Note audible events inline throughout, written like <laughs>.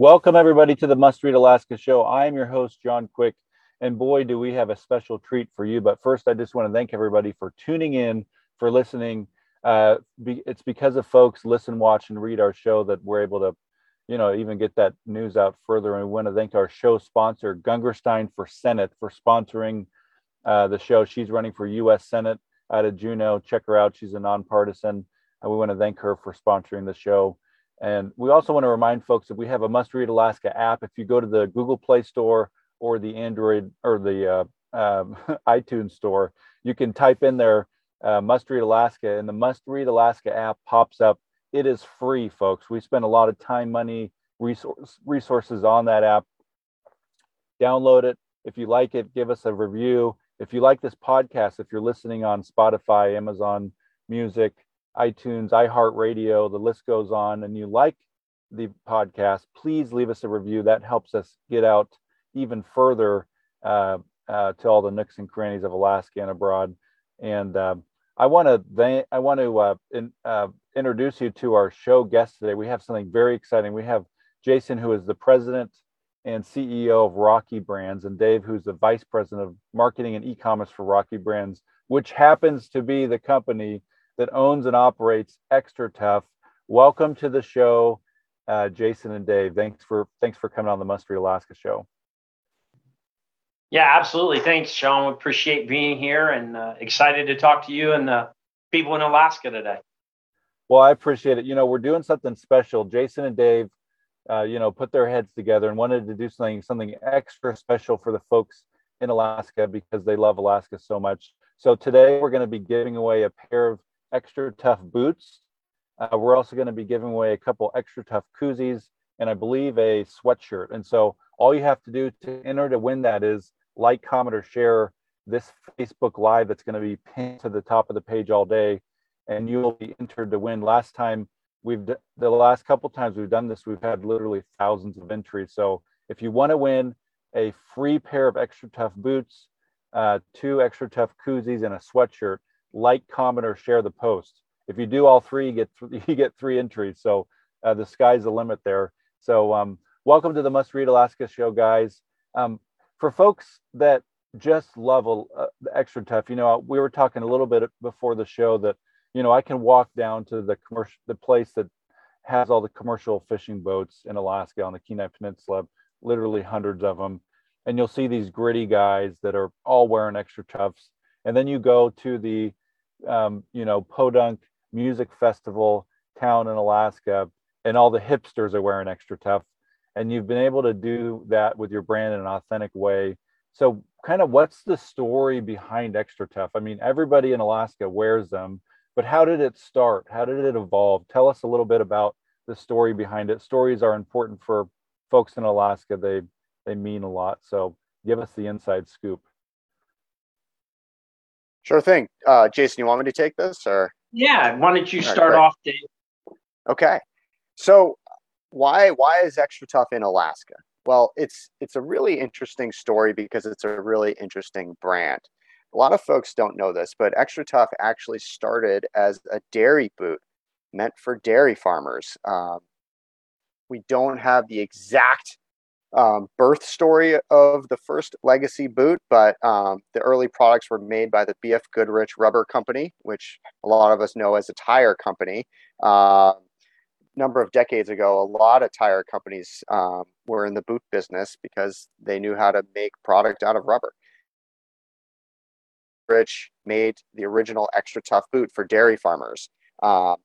Welcome, everybody, to the Must Read Alaska show. I am your host, John Quick, and boy, do we have a special treat for you. But first, I just want to thank everybody for tuning in, for listening. Uh, be, it's because of folks listen, watch, and read our show that we're able to, you know, even get that news out further. And we want to thank our show sponsor, Gungurstein for Senate, for sponsoring uh, the show. She's running for U.S. Senate out of Juneau. Check her out. She's a nonpartisan. And we want to thank her for sponsoring the show. And we also want to remind folks that we have a Must Read Alaska app. If you go to the Google Play Store or the Android or the uh, um, <laughs> iTunes Store, you can type in there uh, Must Read Alaska, and the Must Read Alaska app pops up. It is free, folks. We spend a lot of time, money, resource, resources on that app. Download it. If you like it, give us a review. If you like this podcast, if you're listening on Spotify, Amazon Music, iTunes, iHeartRadio, the list goes on, and you like the podcast, please leave us a review. That helps us get out even further uh, uh, to all the nooks and crannies of Alaska and abroad. And uh, I want to I want to uh, in, uh, introduce you to our show guest today. We have something very exciting. We have Jason, who is the president and CEO of Rocky Brands, and Dave, who's the vice president of marketing and e-commerce for Rocky Brands, which happens to be the company that owns and operates XTRATUF. Welcome to the show, uh, Jason and Dave. Thanks for thanks for coming on the Must Read Alaska show. Yeah, absolutely. Thanks, John. We appreciate being here and uh, excited to talk to you and the people in Alaska today. Well, I appreciate it. You know, we're doing something special. Jason and Dave, uh, you know, put their heads together and wanted to do something something extra special for the folks in Alaska because they love Alaska so much. So today we're going to be giving away a pair of XTRATUF boots. Uh, we're also going to be giving away a couple XTRATUF koozies and I believe a sweatshirt. And so all you have to do to enter to win that is like, comment, or share this Facebook Live that's going to be pinned to the top of the page all day, and you will be entered to win. Last time we've the last couple times we've done this, we've had literally thousands of entries. So if you want to win a free pair of XTRATUF boots, uh, two XTRATUF koozies, and a sweatshirt, like, comment, or share the post. If you do all three, you get th- <laughs> you get three entries. So uh, the sky's the limit there. So um, welcome to the Must Read Alaska show, guys. Um, for folks that just love uh, XTRATUF, you know, we were talking a little bit before the show that you know I can walk down to the commercial the place that has all the commercial fishing boats in Alaska on the Kenai Peninsula, literally hundreds of them, and you'll see these gritty guys that are all wearing XTRATUFs, and then you go to the um, you know, Podunk Music Festival town in Alaska, and all the hipsters are wearing XTRATUF. And you've been able to do that with your brand in an authentic way. So, kind of what's the story behind XTRATUF? I mean, everybody in Alaska wears them, but how did it start? How did it evolve? Tell us a little bit about the story behind it. Stories are important for folks in Alaska. They they mean a lot. So, give us the inside scoop. Sure thing. Uh, Jason, you want me to take this or? Yeah. Why don't you start right, off, Dave? Okay. So why why is XTRATUF in Alaska? Well, it's it's a really interesting story because it's a really interesting brand. A lot of folks don't know this, but XTRATUF actually started as a dairy boot meant for dairy farmers. Um, we don't have the exact um, birth story of the first legacy boot, but um, the early products were made by the BF Goodrich Rubber Company, which a lot of us know as a tire company. Uh, number of decades ago, a lot of tire companies um, were in the boot business because they knew how to make product out of rubber. Rich made the original XTRATUF boot for dairy farmers. Uh,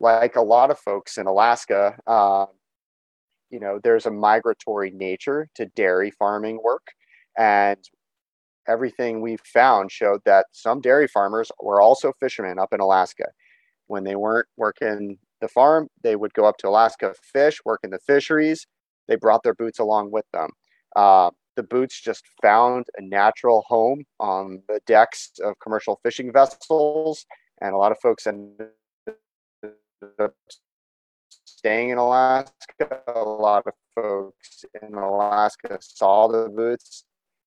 like a lot of folks in Alaska, uh, you know there's a migratory nature to dairy farming work and everything we've found showed that some dairy farmers were also fishermen up in alaska when they weren't working the farm. They would go up to Alaska, fish, work in the fisheries. They brought their boots along with them. Uh, the boots just found a natural home on the decks of commercial fishing vessels, and a lot of folks ended up staying in Alaska. A lot of folks in Alaska saw the boots,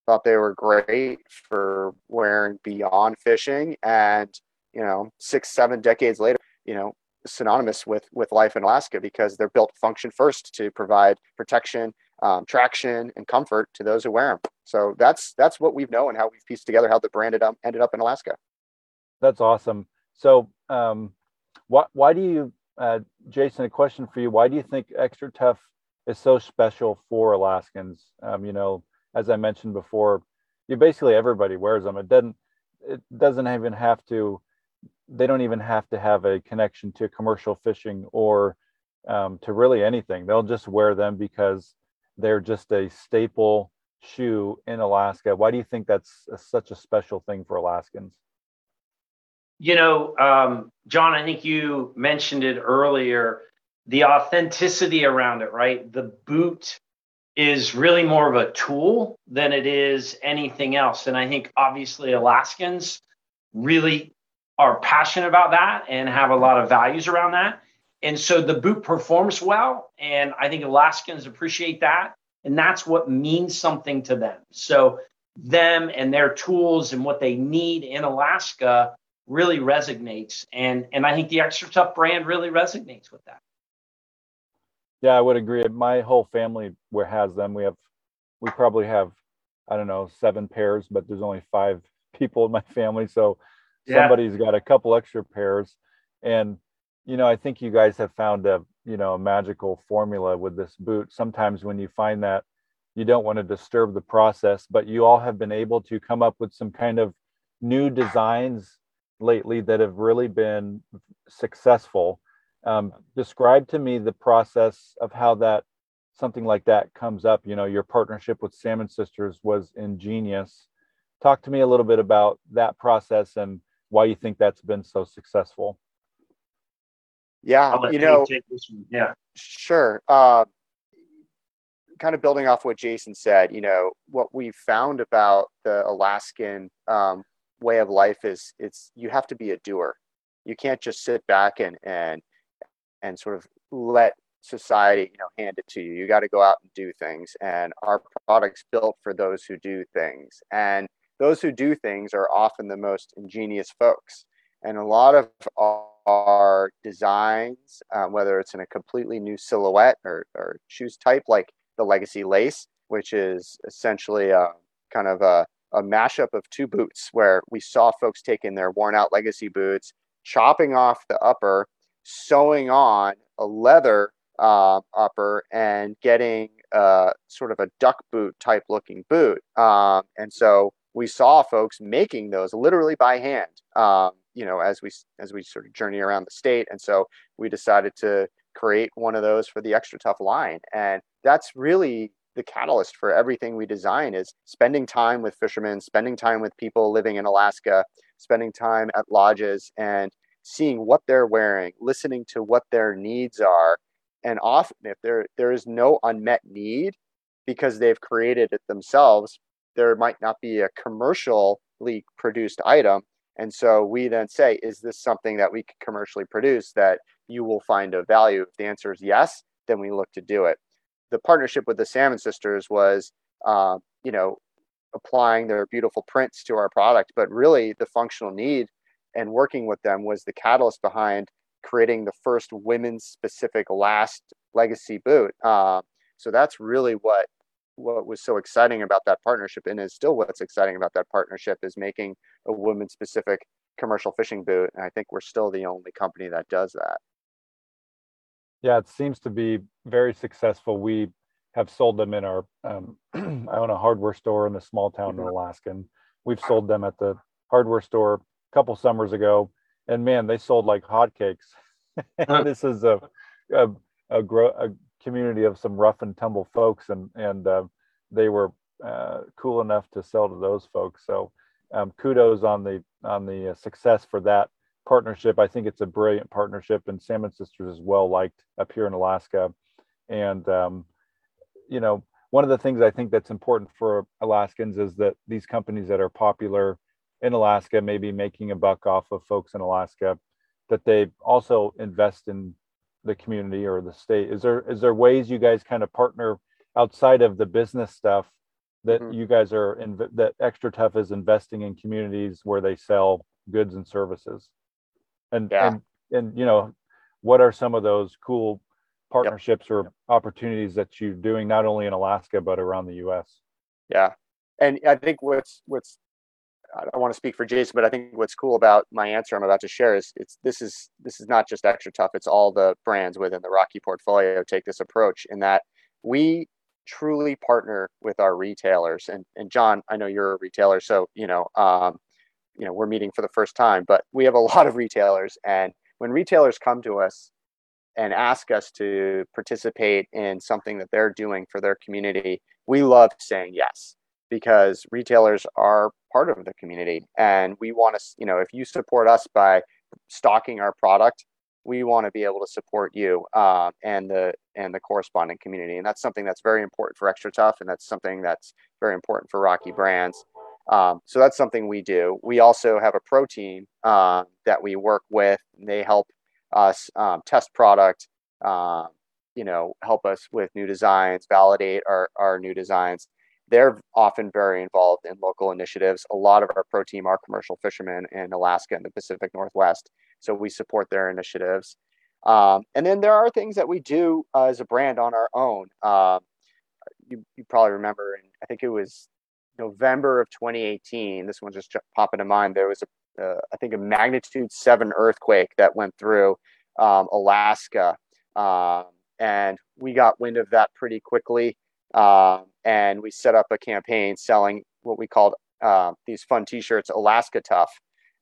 thought they were great for wearing beyond fishing, and you know, six, seven decades later, you know, synonymous with with life in Alaska because they're built function first to provide protection um, traction and comfort to those who wear them. So that's that's what we've known how we've pieced together how the brand ended up, ended up in Alaska. That's awesome. So um, why why do you, uh, Jason? A question for you. Why do you think XTRATUF is so special for Alaskans? Um, you know, as I mentioned before, you basically everybody wears them. It doesn't it doesn't even have to. They don't even have to have a connection to commercial fishing or um, to really anything. They'll just wear them because they're just a staple shoe in Alaska. Why do you think that's a, such a special thing for Alaskans? You know, um, John, I think you mentioned it earlier the authenticity around it, right? The boot is really more of a tool than it is anything else. And I think obviously Alaskans really are passionate about that and have a lot of values around that. And so the boot performs well. And I think Alaskans appreciate that. And that's what means something to them. So them and their tools and what they need in Alaska really resonates. And, and I think the XTRATUF brand really resonates with that. Yeah, I would agree. My whole family where has them. We have, we probably have, I don't know, seven pairs, but there's only five <laughs> people in my family. So yeah. somebody's got a couple extra pairs. And you know, I think you guys have found a, you know, a magical formula with this boot. Sometimes when you find that you don't want to disturb the process, but you all have been able to come up with some kind of new designs lately that have really been successful. Um, describe to me the process of how that something like that comes up. You know, your partnership with Salmon Sisters was ingenious. Talk to me a little bit about that process and why you think that's been so successful. Yeah, you know, yeah, sure. Uh, kind of building off what Jason said, you know, what we found about the Alaskan um, way of life is it's you have to be a doer. You can't just sit back and and and sort of let society, you know, hand it to you. You got to go out and do things. And our products built for those who do things. And those who do things are often the most ingenious folks. And a lot of our designs, um, whether it's in a completely new silhouette or, or shoes type like the Legacy Lace, which is essentially a kind of a, a mashup of two boots where we saw folks taking their worn out Legacy boots, chopping off the upper, sewing on a leather uh, upper, and getting uh, sort of a duck boot type looking boot. Um, and so we saw folks making those literally by hand. Um, you know as we as we sort of journey around the state and so we decided to create one of those for the XTRATUF line and that's really the catalyst for everything we design is spending time with fishermen spending time with people living in alaska spending time at lodges and seeing what they're wearing listening to what their needs are and often if there there is no unmet need because they've created it themselves there might not be a commercially produced item and so we then say, is this something that we can commercially produce that you will find of value? If the answer is yes, then we look to do it. The partnership with the Salmon Sisters was, uh, you know, applying their beautiful prints to our product, but really the functional need and working with them was the catalyst behind creating the first women's specific last legacy boot. Uh, so that's really what what was so exciting about that partnership and is still what's exciting about that partnership is making a women specific commercial fishing boot and i think we're still the only company that does that yeah it seems to be very successful we have sold them in our um, <clears throat> i own a hardware store in a small town mm-hmm. in alaska and we've sold them at the hardware store a couple summers ago and man they sold like hotcakes <laughs> this is a a, a, grow, a community of some rough and tumble folks, and and uh, they were uh, cool enough to sell to those folks. So um, kudos on the on the uh, success for that partnership. I think it's a brilliant partnership, and Salmon Sisters is well liked up here in Alaska. And um, you know, one of the things I think that's important for Alaskans is that these companies that are popular in Alaska, maybe making a buck off of folks in Alaska, that they also invest in the community or the state. Is there is there ways you guys kind of partner outside of the business stuff that mm-hmm. you guys are in that XTRATUF is investing in communities where they sell goods and services? And yeah. and and you know, what are some of those cool partnerships yep. or opportunities that you're doing not only in Alaska but around the U.S. Yeah, and I think what's what's I don't want to speak for Jason, but I think what's cool about my answer I'm about to share is it's this is this is not just XTRATUF It's all the brands within the Rocky portfolio take this approach in that we truly partner with our retailers. And and John, I know you're a retailer, so you know um, you know we're meeting for the first time, but we have a <laughs> lot of retailers, and when retailers come to us and ask us to participate in something that they're doing for their community, we love saying yes because retailers are part of the community. And we want to you know if you support us by stocking our product we want to be able to support you uh, and the and the corresponding community. And that's something that's very important for XTRATUF and that's something that's very important for rocky brands um, so that's something we do we also have a pro team uh, that we work with they help us um, test product, uh, you know, help us with new designs, validate our, our new designs. They're often very involved in local initiatives. A lot of our pro team are commercial fishermen in Alaska and the Pacific Northwest, so we support their initiatives. Um, and then there are things that we do uh, as a brand on our own. Uh, you, you probably remember, and I think it was November of 2018. This one just popped into mind. There was a uh, I think a magnitude seven earthquake that went through um, Alaska, um, and we got wind of that pretty quickly, um, and we set up a campaign selling what we called uh, these fun T-shirts, Alaska Tough,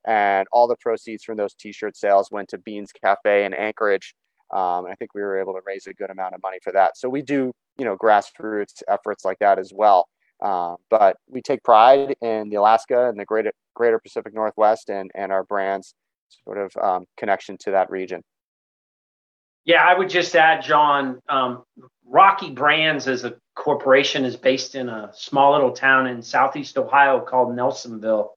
and all the proceeds from those T-shirt sales went to Beans Cafe in Anchorage. Um, I think we were able to raise a good amount of money for that. So we do, you know, grassroots efforts like that as well. Uh, but we take pride in the Alaska and the greater greater Pacific Northwest and and our brands sort of um, connection to that region. Yeah, I would just add, John. Um, Rocky Brands as a corporation is based in a small little town in southeast Ohio called Nelsonville.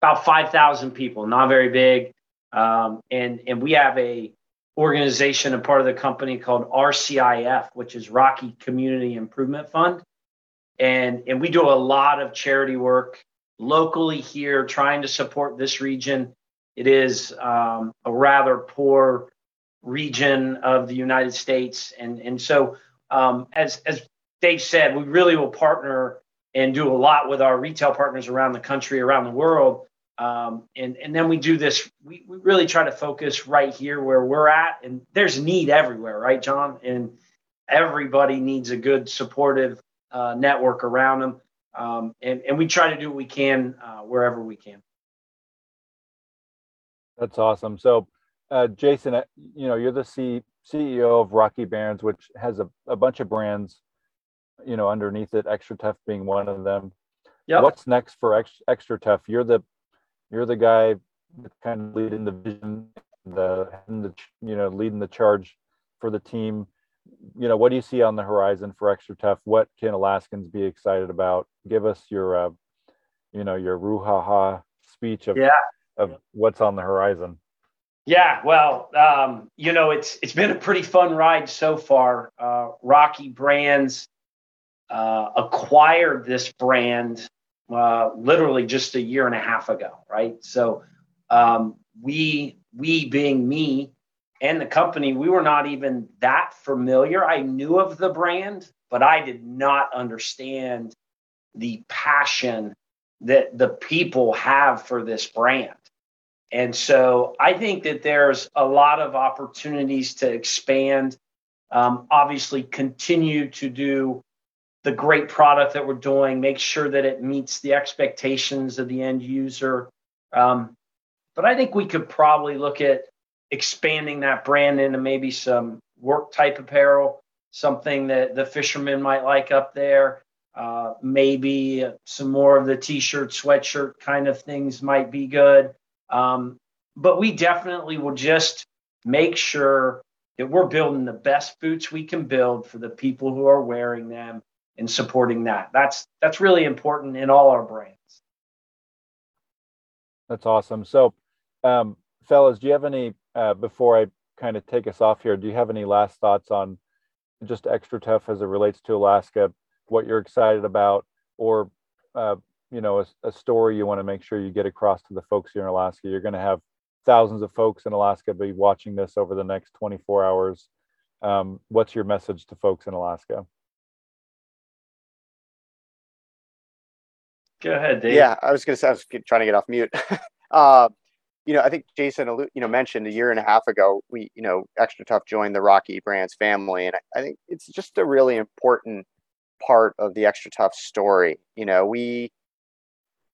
About five thousand people, not very big, um, and and we have a organization, a part of the company called RCIF, which is Rocky Community Improvement Fund and and we do a lot of charity work locally here trying to support this region. It is um, a rather poor region of the united states. And and so um, as as dave said we really will partner and do a lot with our retail partners around the country around the world. Um, and and then we do this we, we really try to focus right here where we're at. And there's need everywhere right john? And everybody needs a good supportive uh, network around them. Um, and, and we try to do what we can uh, wherever we can. That's awesome. So, uh, Jason, uh, you know, you're the C- CEO of Rocky Brands, which has a, a bunch of brands, you know, underneath it, XTRATUF being one of them. Yeah. What's next for XTRATUF? You're the, you're the guy kind of leading the vision, the, the, you know, leading the charge for the team you know, what do you see on the horizon for XTRATUF? What can Alaskans be excited about? Give us your, uh, you know, your ruhaha speech of yeah. of what's on the horizon. Yeah, well, um, you know, it's it's been a pretty fun ride so far. Uh, Rocky Brands uh, acquired this brand uh, literally just a year and a half ago, right? So um, we we being me and the company, we were not even that familiar. I knew of the brand, but I did not understand the passion that the people have for this brand. And so I think that there's a lot of opportunities to expand. Um, obviously, continue to do the great product that we're doing, make sure that it meets the expectations of the end user. Um, but I think we could probably look at expanding that brand into maybe some work type apparel, something that the fishermen might like up there. Uh, maybe some more of the t-shirt, sweatshirt kind of things might be good. Um, but we definitely will just make sure that we're building the best boots we can build for the people who are wearing them and supporting that. That's that's really important in all our brands. That's awesome. So, um, fellas, do you have any uh, before I kind of take us off here? Do you have any last thoughts on just XTRATUF as it relates to Alaska? What you're excited about, or uh, you know, a, a story you want to make sure you get across to the folks here in Alaska? You're going to have thousands of folks in Alaska be watching this over the next 24 hours. Um, what's your message to folks in Alaska? Go ahead, Dave. Yeah, I was going to say I was trying to get off mute. <laughs> uh, you know, I think Jason, you know, mentioned a year and a half ago, we, you know, XTRATUF joined the Rocky Brands family, and I, think it's just a really important part of the XTRATUF story. You know, we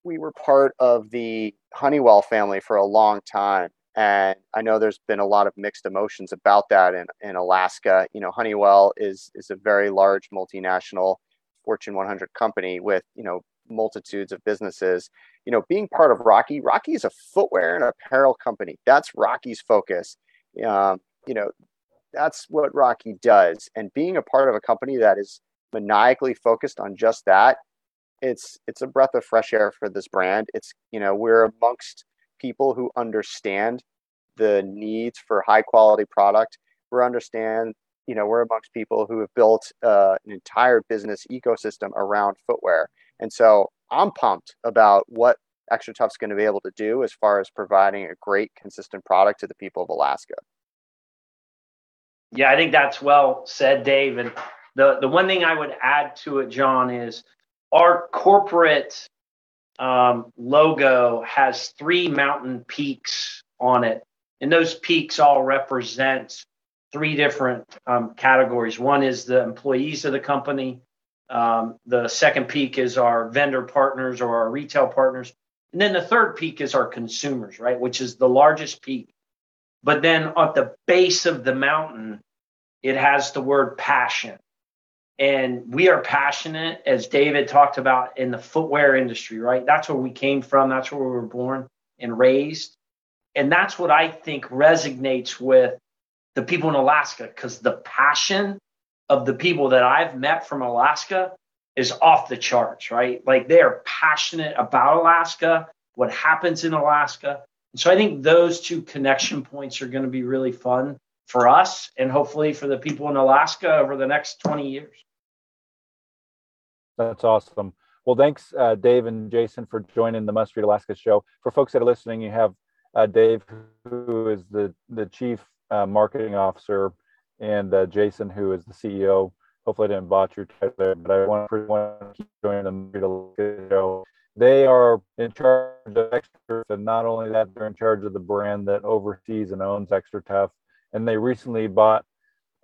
we were part of the Honeywell family for a long time. And I know there's been a lot of mixed emotions about that in, in Alaska. You know, Honeywell is is a very large multinational Fortune 100 company with, you know, multitudes of businesses. You know, being part of Rocky, Rocky is a footwear and apparel company. That's Rocky's focus. Um, you know, that's what Rocky does. And being a part of a company that is maniacally focused on just that it's it's a breath of fresh air for this brand. It's you know we're amongst people who understand the needs for high quality product. We understand you know we're amongst people who have built uh, an entire business ecosystem around footwear, and so I'm pumped about what XTRATUF's going to be able to do as far as providing a great consistent product to the people of Alaska. Yeah, I think that's well said, Dave. And the the one thing I would add to it, John, is our corporate um, logo has three mountain peaks on it, and those peaks all represent three different um, categories. One is the employees of the company. Um, the second peak is our vendor partners or our retail partners. And then the third peak is our consumers, right? Which is the largest peak. But then at the base of the mountain, it has the word passion. And we are passionate, as David talked about, in the footwear industry, right? That's where we came from. That's where we were born and raised. And that's what I think resonates with the people in Alaska because the passion of the people that I've met from Alaska is off the charts, right? Like they are passionate about Alaska, what happens in Alaska. And so I think those two connection points are going to be really fun for us and hopefully for the people in Alaska over the next 20 years. That's awesome. Well, thanks, uh, Dave and Jason, for joining the Must Read Alaska show. For folks that are listening, you have uh, Dave, who is the the chief uh, marketing officer, and uh, Jason, who is the CEO. Hopefully, I didn't botch your title there, but I want everyone to keep the show. They are in charge of extra, and not only that, they're in charge of the brand that oversees and owns XTRATUF. And they recently bought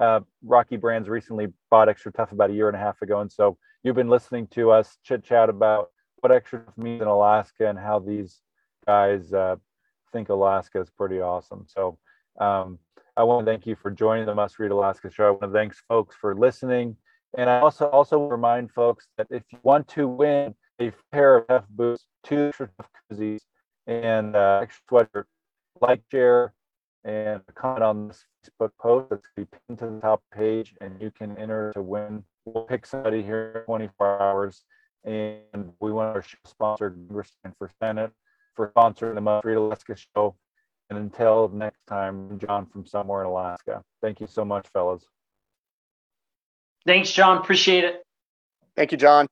uh, Rocky Brands recently bought XTRATUF about a year and a half ago, and so you've been listening to us chit chat about what XTRATUF means in Alaska and how these guys uh, think Alaska is pretty awesome. So um, I want to thank you for joining the Must Read Alaska show. I want to thank folks for listening. And I also also remind folks that if you want to win a pair of F boots, two extra koozies, and uh, extra sweater, like, share, and comment on this Facebook post that's be pinned to the top page, and you can enter to win we'll pick somebody here in 24 hours. And we want our sponsor, Gungurstein for Senate, for sponsoring the Must Read Alaska show. And until next time, John from somewhere in Alaska. Thank you so much, fellas. Thanks, John. Appreciate it. Thank you, John.